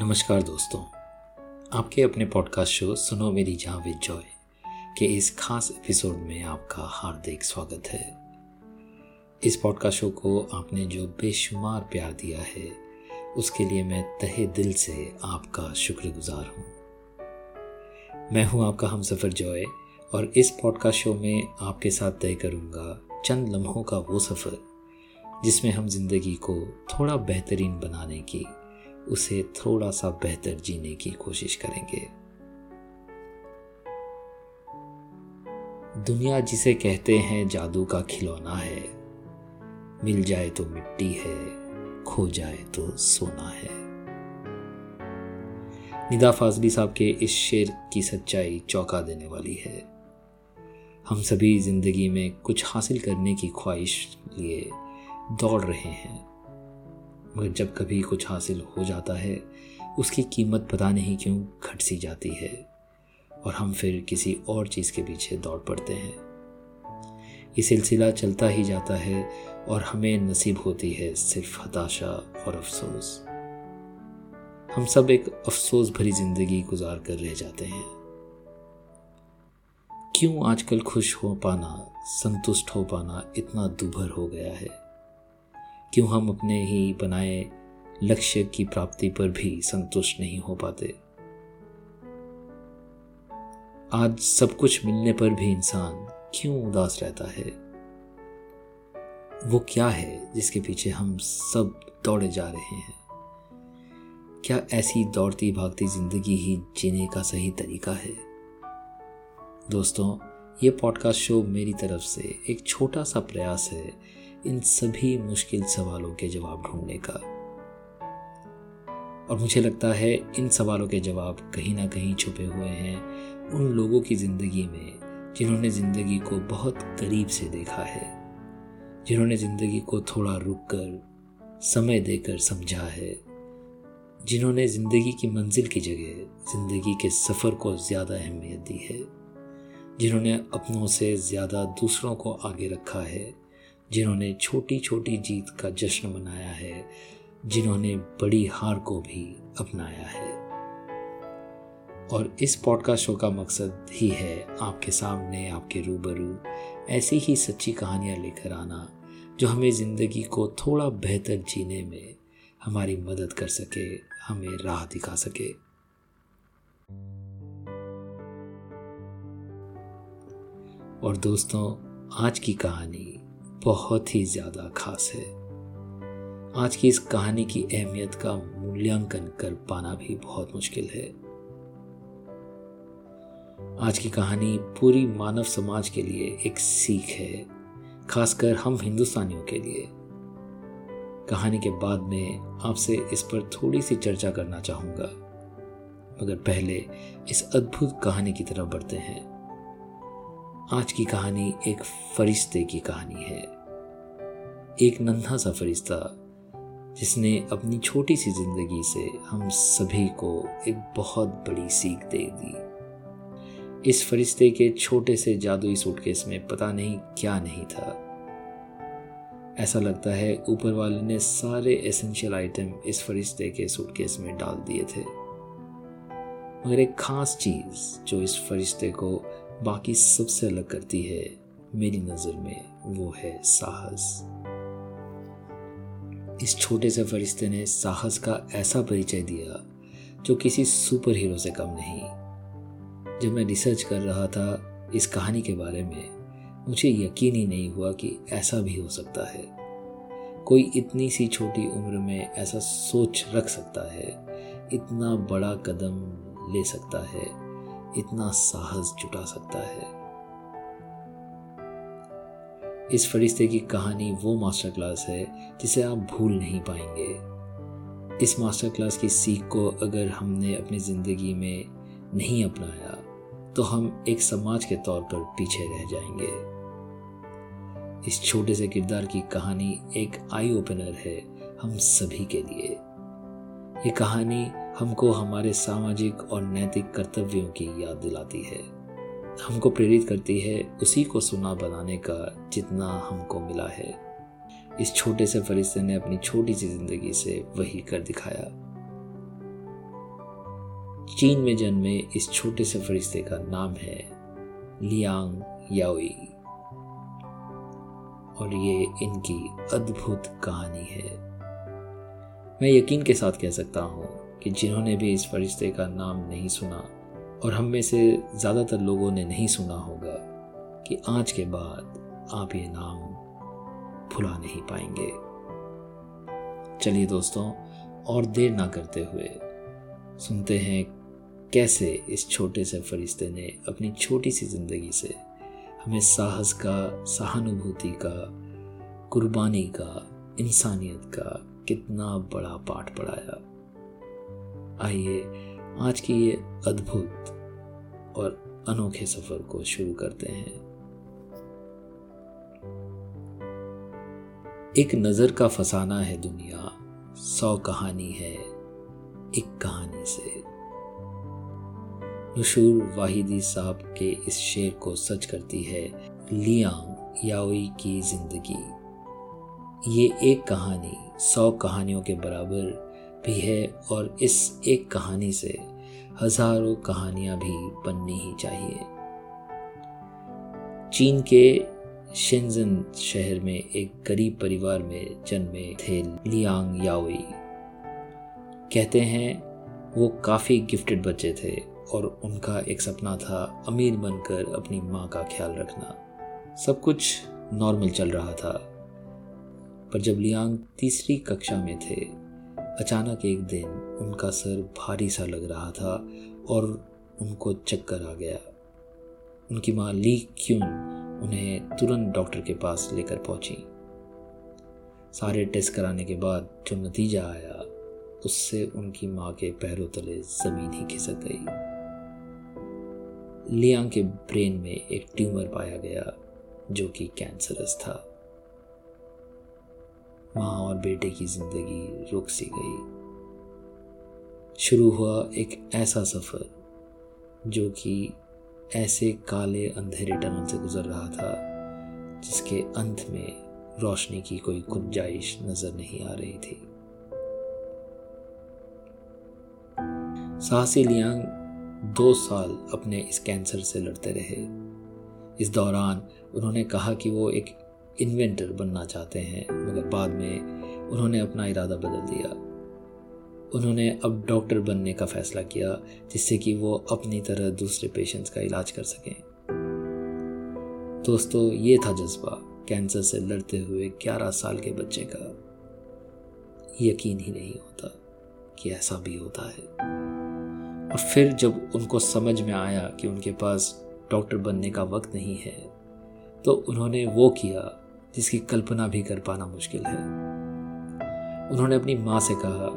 नमस्कार दोस्तों, आपके अपने पॉडकास्ट शो सुनो मेरी जहाँ विद जॉय के इस खास एपिसोड में आपका हार्दिक स्वागत है। इस पॉडकास्ट शो को आपने जो बेशुमार प्यार दिया है, उसके लिए मैं तहे दिल से आपका शुक्रगुजार हूँ। मैं हूँ आपका हम सफ़र जॉय और इस पॉडकास्ट शो में आपके साथ तय करूँगा चंद लम्हों का वो सफ़र, जिसमें हम ज़िंदगी को थोड़ा बेहतरीन बनाने की उसे थोड़ा सा बेहतर जीने की कोशिश करेंगे। दुनिया जिसे कहते हैं जादू का खिलौना है, मिल जाए तो मिट्टी है, खो जाए तो सोना है। निदा फाजली साहब के इस शेर की सच्चाई चौंका देने वाली है। हम सभी ज़िंदगी में कुछ हासिल करने की ख्वाहिश लिए दौड़ रहे हैं। मगर जब कभी कुछ हासिल हो जाता है, उसकी कीमत पता नहीं क्यों घट सी जाती है और हम फिर किसी और चीज़ के पीछे दौड़ पड़ते हैं। ये सिलसिला चलता ही जाता है और हमें नसीब होती है सिर्फ़ हताशा और अफसोस। हम सब एक अफसोस भरी ज़िंदगी गुजार कर रह जाते हैं। क्यों आजकल खुश हो पाना, संतुष्ट हो पाना इतना दुभर हो गया है? क्यों हम अपने ही बनाए लक्ष्य की प्राप्ति पर भी संतुष्ट नहीं हो पाते? आज सब कुछ मिलने पर भी इंसान क्यों उदास रहता है? वो क्या है जिसके पीछे हम सब दौड़े जा रहे हैं? क्या ऐसी दौड़ती भागती ज़िंदगी ही जीने का सही तरीका है? दोस्तों, ये पॉडकास्ट शो मेरी तरफ़ से एक छोटा सा प्रयास है इन सभी मुश्किल सवालों के जवाब ढूँढने का। और मुझे लगता है इन सवालों के जवाब कहीं ना कहीं छुपे हुए हैं उन लोगों की ज़िंदगी में जिन्होंने ज़िंदगी को बहुत करीब से देखा है, जिन्होंने ज़िंदगी को थोड़ा रुक कर समय देकर समझा है, जिन्होंने ज़िंदगी की मंजिल की जगह ज़िंदगी के सफ़र को ज़्यादा अहमियत दी है, जिन्होंने अपनों से ज़्यादा दूसरों को आगे रखा है जिन्होंने छोटी छोटी जीत का जश्न मनाया है, जिन्होंने बड़ी हार को भी अपनाया है। और इस पॉडकास्ट शो का मकसद ही है आपके सामने, आपके रूबरू ऐसी ही सच्ची कहानियाँ लेकर आना, जो हमें ज़िंदगी को थोड़ा बेहतर जीने में हमारी मदद कर सके, हमें राह दिखा सके। और दोस्तों, आज की कहानी बहुत ही ज़्यादा खास है। आज की इस कहानी की अहमियत का मूल्यांकन कर पाना भी बहुत मुश्किल है। आज की कहानी पूरी मानव समाज के लिए एक सीख है, खासकर हम हिंदुस्तानियों के लिए। कहानी के बाद में आपसे इस पर थोड़ी सी चर्चा करना चाहूँगा, मगर पहले इस अद्भुत कहानी की तरफ़ बढ़ते हैं। आज की कहानी एक फरिश्ते की कहानी है। एक नन्हा सा फरिश्ता, जिसने अपनी छोटी सी ज़िंदगी से हम सभी को एक बहुत बड़ी सीख दे दी। इस फरिश्ते के छोटे से जादुई सूटकेस में पता नहीं क्या नहीं था। ऐसा लगता है ऊपर वाले ने सारे एसेंशियल आइटम इस फरिश्ते के सूटकेस में डाल दिए थे। मगर एक खास चीज़ जो इस फरिश्ते को बाकी सबसे अलग करती है, मेरी नज़र में वो है साहस। इस छोटे से फरिश्ते ने साहस का ऐसा परिचय दिया, जो किसी सुपर हीरो से कम नहीं। जब मैं रिसर्च कर रहा था इस कहानी के बारे में, मुझे यकीन ही नहीं हुआ कि ऐसा भी हो सकता है। कोई इतनी सी छोटी उम्र में ऐसा सोच रख सकता है, इतना बड़ा कदम ले सकता है, इतना साहस जुटा सकता है। इस फरिश्ते की कहानी वो मास्टर क्लास है जिसे आप भूल नहीं पाएँगे। इस मास्टर क्लास की सीख को अगर हमने अपनी ज़िंदगी में नहीं अपनाया तो हम एक समाज के तौर पर पीछे रह जाएँगे। इस छोटे से किरदार की कहानी एक आई ओपनर है हम सभी के लिए। ये कहानी हमको हमारे सामाजिक और नैतिक कर्तव्यों की याद दिलाती है। हमको प्रेरित करती है उसी को सुना बनाने का जितना हमको मिला है। इस छोटे से फरिश्ते ने अपनी छोटी सी ज़िंदगी से वही कर दिखाया। चीन में जन्मे इस छोटे से फरिश्ते का नाम है लियांग याओई। और ये इनकी अद्भुत कहानी है। मैं यकीन के साथ कह सकता हूँ कि जिन्होंने भी इस फरिश्ते का नाम नहीं सुना और हम में से ज़्यादातर लोगों ने नहीं सुना होगा कि आज के बाद आप ये नाम भुला नहीं पाएँगे। चलिए दोस्तों, और देर ना करते हुए सुनते हैं कैसे इस छोटे से फरिश्ते ने अपनी छोटी सी ज़िंदगी से हमें साहस का, सहानुभूति का, कुर्बानी का, इंसानियत का कितना बड़ा पाठ पढ़ाया। आइए आज की ये अद्भुत और अनोखे सफ़र को शुरू करते हैं। एक नज़र का फसाना है दुनिया, सौ कहानी है एक कहानी से। नशूर वाहिदी साहब के इस शेर को सच करती है लियांग याओई की ज़िंदगी। ये एक कहानी, सौ कहानियों के बराबर भी है और इस एक कहानी से हज़ारों कहानियाँ भी बननी ही चाहिए। चीन के शेंजन शहर में एक गरीब परिवार में जन्मे थे लियांग याओई। कहते हैं, वो काफ़ी गिफ्टेड बच्चे थे और उनका एक सपना था अमीर बनकर अपनी माँ का ख्याल रखना। सब कुछ नॉर्मल चल रहा था। पर जब लियांग तीसरी कक्षा में थे अचानक एक दिन उनका सर भारी सा लग रहा था और उनको चक्कर आ गया। उनकी माँ ली क्यून उन्हें तुरंत डॉक्टर के पास लेकर पहुँची। सारे टेस्ट कराने के बाद जो नतीजा आया, उससे उनकी माँ के पैरों तले ज़मीन ही खिसक गई। लियांग के ब्रेन में एक ट्यूमर पाया गया जो कि कैंसरस था। माँ और बेटे की ज़िंदगी रुक सी गई। शुरू हुआ एक ऐसा सफ़र, जो कि ऐसे काले अंधेरे टनल से गुजर रहा था, जिसके अंत में रोशनी की कोई गुंजाइश नज़र नहीं आ रही थी। साहसी लियांग दो साल अपने इस कैंसर से लड़ते रहे। इस दौरान उन्होंने कहा कि वो एक इन्वेंटर बनना चाहते हैं, मगर बाद में उन्होंने अपना इरादा बदल दिया। उन्होंने अब डॉक्टर बनने का फैसला किया, जिससे कि वो अपनी तरह दूसरे पेशेंट्स का इलाज कर सकें। दोस्तों, ये था जज्बा कैंसर से लड़ते हुए 11 साल के बच्चे का। यकीन ही नहीं होता कि ऐसा भी होता है। और फिर जब उनको समझ में आया कि उनके पास डॉक्टर बनने का वक्त नहीं है तो उन्होंने वो किया जिसकी कल्पना भी कर पाना मुश्किल है। उन्होंने अपनी माँ से कहा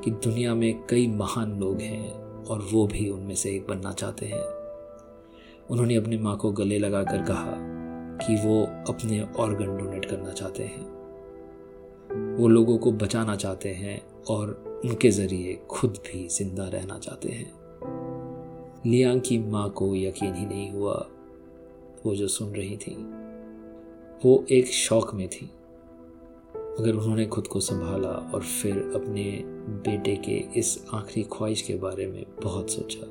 कि दुनिया में कई महान लोग हैं और वो भी उनमें से एक बनना चाहते हैं। उन्होंने अपनी माँ को गले लगाकर कहा कि वो अपने ऑर्गन डोनेट करना चाहते हैं। वो लोगों को बचाना चाहते हैं और उनके ज़रिए खुद भी ज़िंदा रहना चाहते हैं। लियांग की माँ को यकीन ही नहीं हुआ, वो जो सुन रही थी। वो एक शौक में थी। मगर उन्होंने खुद को संभाला और फिर अपने बेटे के इस आखिरी ख्वाहिश के बारे में बहुत सोचा।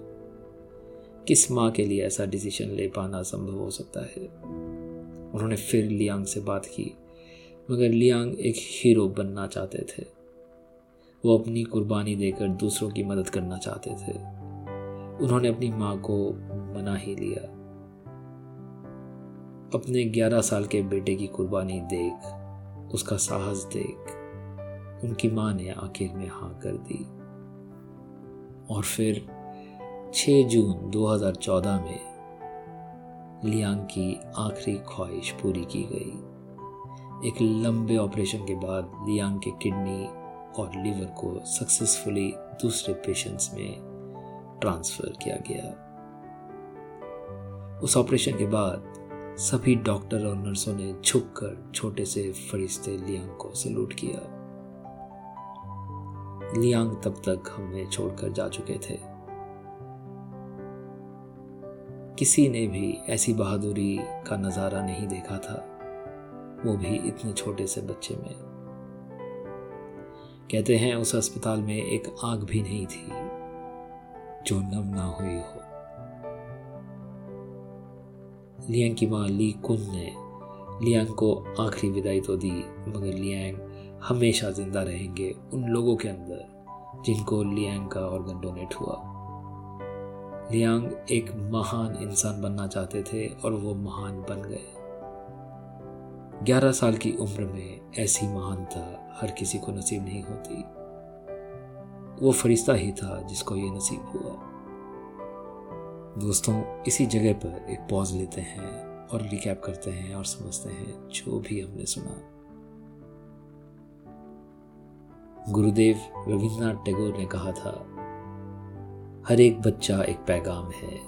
किस माँ के लिए ऐसा डिसीज़न ले पाना संभव हो सकता है? उन्होंने फिर लियांग से बात की, मगर लियांग एक हीरो बनना चाहते थे। वो अपनी कुर्बानी देकर दूसरों की मदद करना चाहते थे। उन्होंने अपनी माँ को मना ही लिया। अपने 11 साल के बेटे की कुर्बानी देख, उसका साहस देख, उनकी माँ ने आखिर में हाँ कर दी। और फिर 6 जून 2014 में लियांग की आखिरी ख्वाहिश पूरी की गई। एक लंबे ऑपरेशन के बाद लियांग के किडनी और लीवर को सक्सेसफुली दूसरे पेशेंट्स में ट्रांसफ़र किया गया। उस ऑपरेशन के बाद सभी डॉक्टर और नर्सों ने झुककर छोटे से फरिश्ते लियांग को सलूट किया। लियांग तब तक हमें छोड़कर जा चुके थे। किसी ने भी ऐसी बहादुरी का नज़ारा नहीं देखा था। वो भी इतने छोटे से बच्चे में। कहते हैं उस अस्पताल में एक आग भी नहीं थी, जो नम ना हुई हो। लियांग की माँ ली कुन ने। लियांग को आखिरी विदाई तो दी, मगर लियांग हमेशा ज़िंदा रहेंगे उन लोगों के अंदर जिनको लियांग का ऑर्गन डोनेट हुआ। लियांग एक महान इंसान बनना चाहते थे और वो महान बन गए। ग्यारह साल की उम्र में ऐसी महानता हर किसी को नसीब नहीं होती। वो फरिश्ता ही था जिसको ये नसीब हुआ। दोस्तों, इसी जगह पर एक पॉज लेते हैं और रिकैप करते हैं और समझते हैं जो भी हमने सुना। गुरुदेव रविन्द्रनाथ टैगोर ने कहा था, हर एक बच्चा एक पैगाम है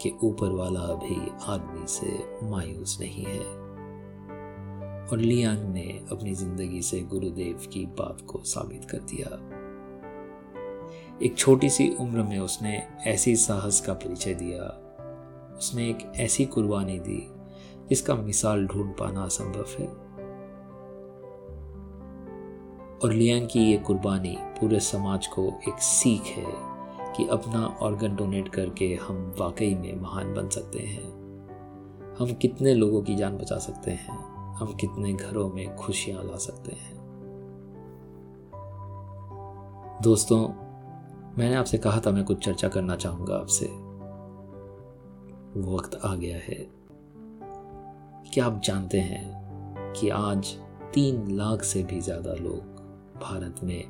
कि ऊपर वाला भी आदमी से मायूस नहीं है। और लियांग ने अपनी ज़िंदगी से गुरुदेव की बात को साबित कर दिया। एक छोटी सी उम्र में उसने ऐसी साहस का परिचय दिया। उसने एक ऐसी कुर्बानी दी, जिसका मिसाल ढूंढ पाना असंभव है। और लियांग की ये कुर्बानी पूरे समाज को एक सीख है कि अपना ऑर्गन डोनेट करके हम वाकई में महान बन सकते हैं। हम कितने लोगों की जान बचा सकते हैं, हम कितने घरों में खुशियाँ ला सकते हैं। दोस्तों मैंने आपसे कहा था मैं कुछ चर्चा करना चाहूँगा आपसे। वो वक्त आ गया है। क्या आप जानते हैं कि आज तीन लाख से भी ज़्यादा लोग भारत में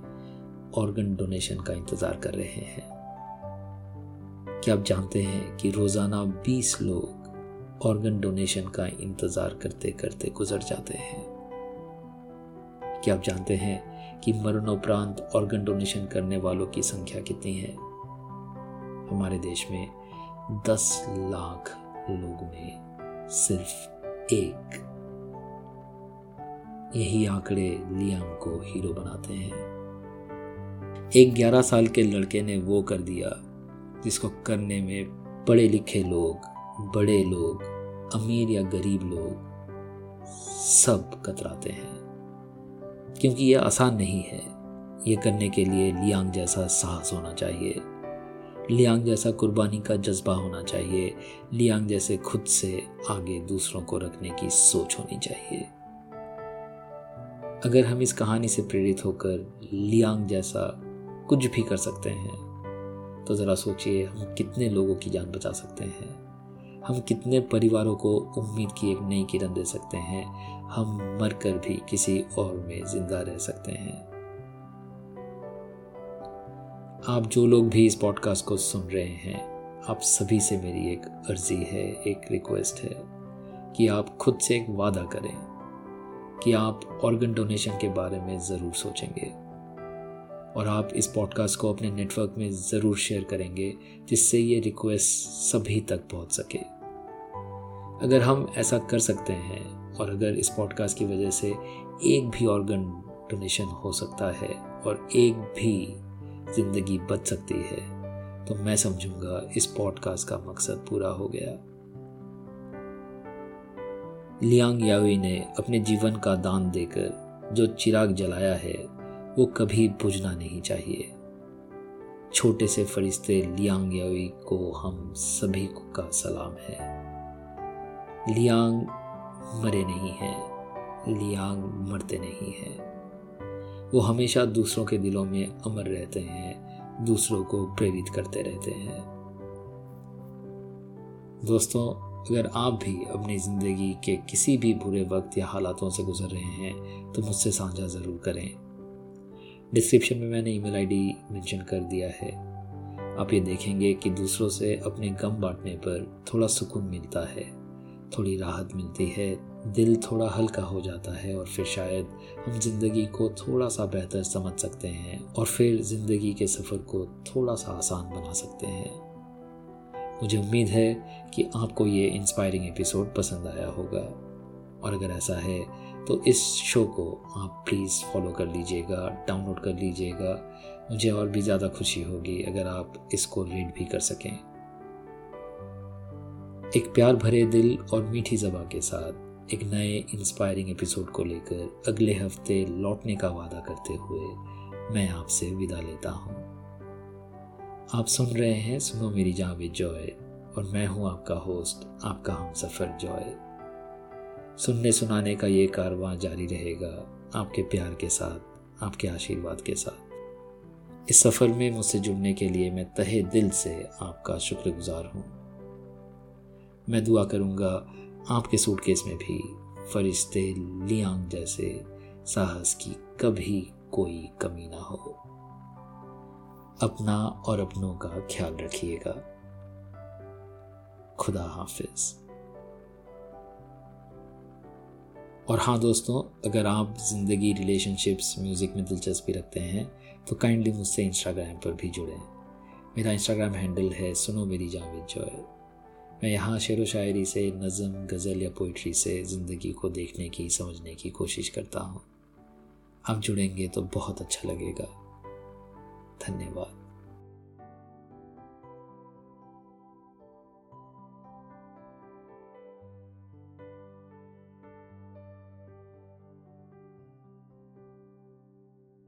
ऑर्गन डोनेशन का इंतज़ार कर रहे हैं? क्या आप जानते हैं कि रोज़ाना 20 लोग ऑर्गन डोनेशन का इंतज़ार करते करते गुजर जाते हैं? क्या आप जानते हैं कि मरणोपरांत ऑर्गन डोनेशन करने वालों की संख्या कितनी है? हमारे देश में दस लाख लोग में सिर्फ़ एक। यही आंकड़े लियाम को हीरो बनाते हैं। एक ग्यारह साल के लड़के ने वो कर दिया, जिसको करने में पढ़े लिखे लोग, बड़े लोग, अमीर या गरीब लोग सब कतराते हैं। क्योंकि यह आसान नहीं है। ये करने के लिए लियांग जैसा साहस होना चाहिए। लियांग जैसा कुर्बानी का जज्बा होना चाहिए। लियांग जैसे खुद से आगे दूसरों को रखने की सोच होनी चाहिए। अगर हम इस कहानी से प्रेरित होकर लियांग जैसा कुछ भी कर सकते हैं तो ज़रा सोचिए हम कितने लोगों की जान बचा सकते हैं। हम कितने परिवारों को उम्मीद की एक नई किरण दे सकते हैं? हम मरकर भी किसी और में ज़िंदा रह सकते हैं। आप जो लोग भी इस पॉडकास्ट को सुन रहे हैं, आप सभी से मेरी एक अर्जी है, एक रिक्वेस्ट है कि आप खुद से एक वादा करें कि आप ऑर्गन डोनेशन के बारे में ज़रूर सोचेंगे और आप इस पॉडकास्ट को अपने नेटवर्क में ज़रूर शेयर करेंगे, जिससे ये रिक्वेस्ट सभी तक पहुँच सके। अगर हम ऐसा कर सकते हैं और अगर इस पॉडकास्ट की वजह से एक भी ऑर्गन डोनेशन हो सकता है और एक भी ज़िंदगी बच सकती है तो मैं समझूँगा इस पॉडकास्ट का मकसद पूरा हो गया। लियांग यावी ने अपने जीवन का दान देकर जो चिराग जलाया है, वो कभी बुझना नहीं चाहिए। छोटे से फरिश्ते लियांग यावी को हम सभी का सलाम है। लियांग मरे नहीं हैं, लियांग मरते नहीं हैं। वो हमेशा दूसरों के दिलों में अमर रहते हैं, दूसरों को प्रेरित करते रहते हैं। दोस्तों, अगर आप भी अपनी ज़िंदगी के किसी भी बुरे वक्त या हालातों से गुजर रहे हैं तो मुझसे साझा ज़रूर करें। डिस्क्रिप्शन में मैंने ईमेल आईडी मेंशन कर दिया है। आप ये देखेंगे कि दूसरों से अपने गम बांटने पर थोड़ा सुकून मिलता है। थोड़ी राहत मिलती है, दिल थोड़ा हल्का हो जाता है और फिर शायद हम ज़िंदगी को थोड़ा सा बेहतर समझ सकते हैं और फिर ज़िंदगी के सफ़र को थोड़ा सा आसान बना सकते हैं। मुझे उम्मीद है कि आपको ये इंस्पायरिंग एपिसोड पसंद आया होगा। और अगर ऐसा है तो इस शो को आप प्लीज़ फॉलो कर लीजिएगा डाउनलोड कर लीजिएगा। मुझे और भी ज़्यादा खुशी होगी अगर आप इसको रीड भी कर सकें। एक प्यार भरे दिल और मीठी जबा के साथ एक नए इंस्पायरिंग एपिसोड को लेकर अगले हफ़्ते लौटने का वादा करते हुए मैं आपसे विदा लेता हूँ। आप सुन रहे हैं सुनो मेरी भी जॉय और मैं हूँ आपका होस्ट आपका हम सफ़र जॉय। सुनने सुनाने का ये कारवां जारी रहेगा आपके प्यार के साथ, आपके आशीर्वाद के साथ। इस सफ़र में मुझसे जुड़ने के लिए मैं तहे दिल से आपका शुक्रगुजार हूँ। मैं दुआ करूँगा आपके सूटकेस में भी फरिश्ते लियांग जैसे साहस की कभी कोई कमी ना हो। अपना और अपनों का ख्याल रखिएगा। खुदा हाफिज। और हाँ दोस्तों, अगर आप ज़िंदगी रिलेशनशिप्स, म्यूज़िक में दिलचस्पी रखते हैं तो काइंडली मुझसे इंस्टाग्राम पर भी जुड़ें। मेरा इंस्टाग्राम हैंडल है सुनो मेरी जावेद जॉय। मैं यहाँ शेर व शायरी से, नज़म, गज़ल या पोइट्री से ज़िंदगी को देखने की, समझने की कोशिश करता हूँ। आप जुड़ेंगे तो बहुत अच्छा लगेगा। धन्यवाद।